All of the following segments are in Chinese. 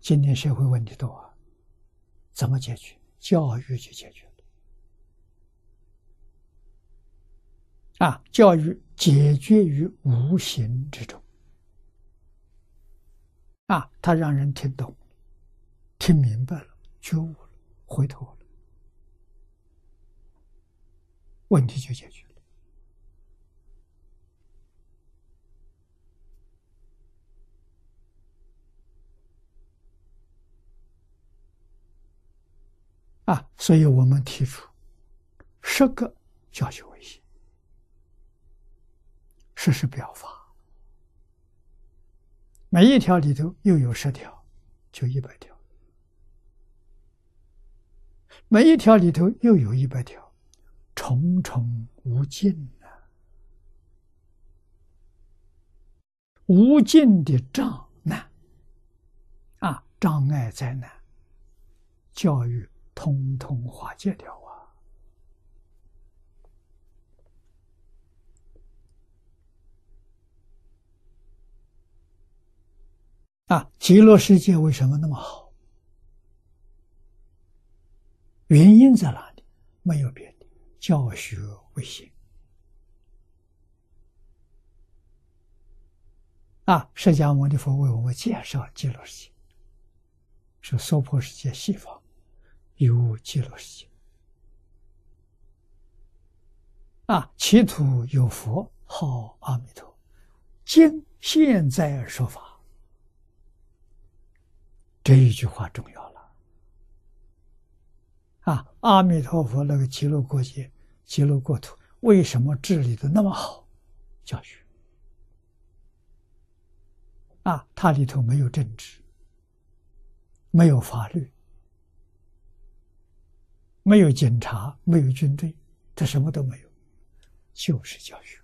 今天社会问题多啊，怎么解决？教育就解决了。啊，教育解决于无形之中。啊，他让人听懂、听明白了、觉悟了、回头了，问题就解决啊，所以我们提出十个教学威胁，实施表法。每一条里头又有十条，就一百条；每一条里头又有一百条，重重无尽啊！无尽的障难啊，障碍灾难，教育通通化解掉啊！啊，极乐世界为什么那么好？原因在哪里？没有别的，教学为先。啊，释迦牟尼佛为我们介绍极乐世界，说娑婆世界西方有极乐世界。啊，其土有佛号阿弥陀，今现在说法。这一句话重要了啊！阿弥陀佛，那个极乐国界、极乐国土，为什么治理的那么好？教学啊，它里头没有政治，没有法律，没有警察，没有军队，他什么都没有，就是教学。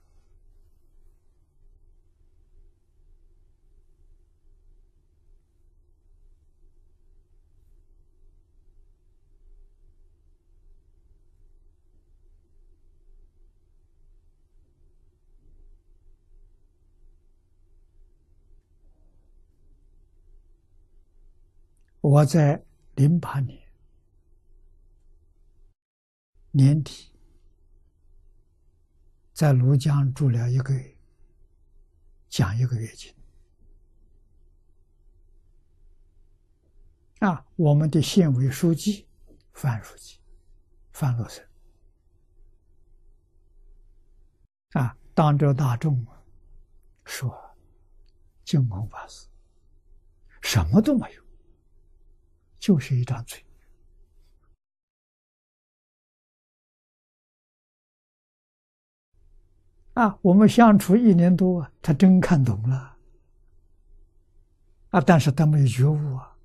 我在零八年年底，在庐江住了一个月，讲一个月经。啊，我们的县委书记范书记范乐生啊，当着大众说：“净空法师什么都没有。”就是一张嘴啊！我们相处一年多，他真看懂了啊！但是他没有觉悟啊！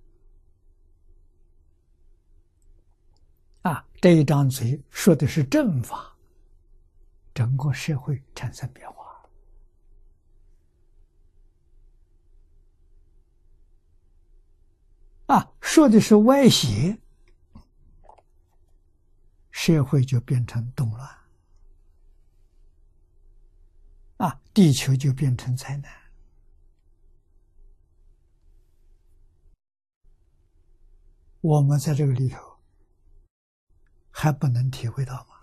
啊，这一张嘴说的是正法，整个社会产生变化。啊，说的是歪邪，社会就变成动啊，地球就变成灾难。我们在这个里头还不能体会到吗？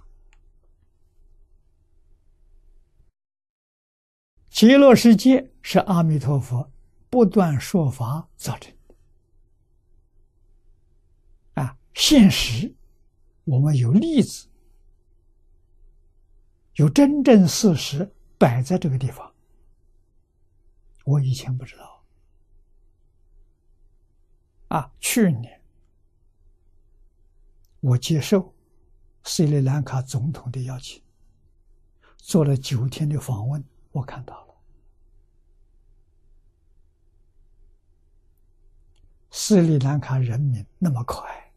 极乐世界是阿弥陀佛不断说法造成的啊。现实，我们有例子，有真正事实摆在这个地方。我以前不知道，啊，去年我接受斯里兰卡总统的邀请，做了九天的访问，我看到了斯里兰卡人民那么可爱。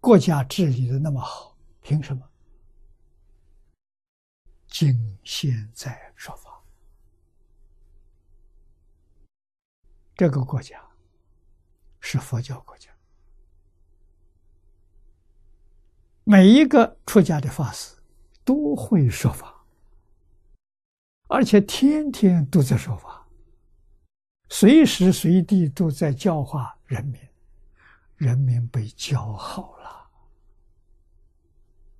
国家治理的那么好，凭什么？今现在说法，这个国家是佛教国家，每一个出家的法师都会说法，而且天天都在说法，随时随地都在教化人民，人民被教好了。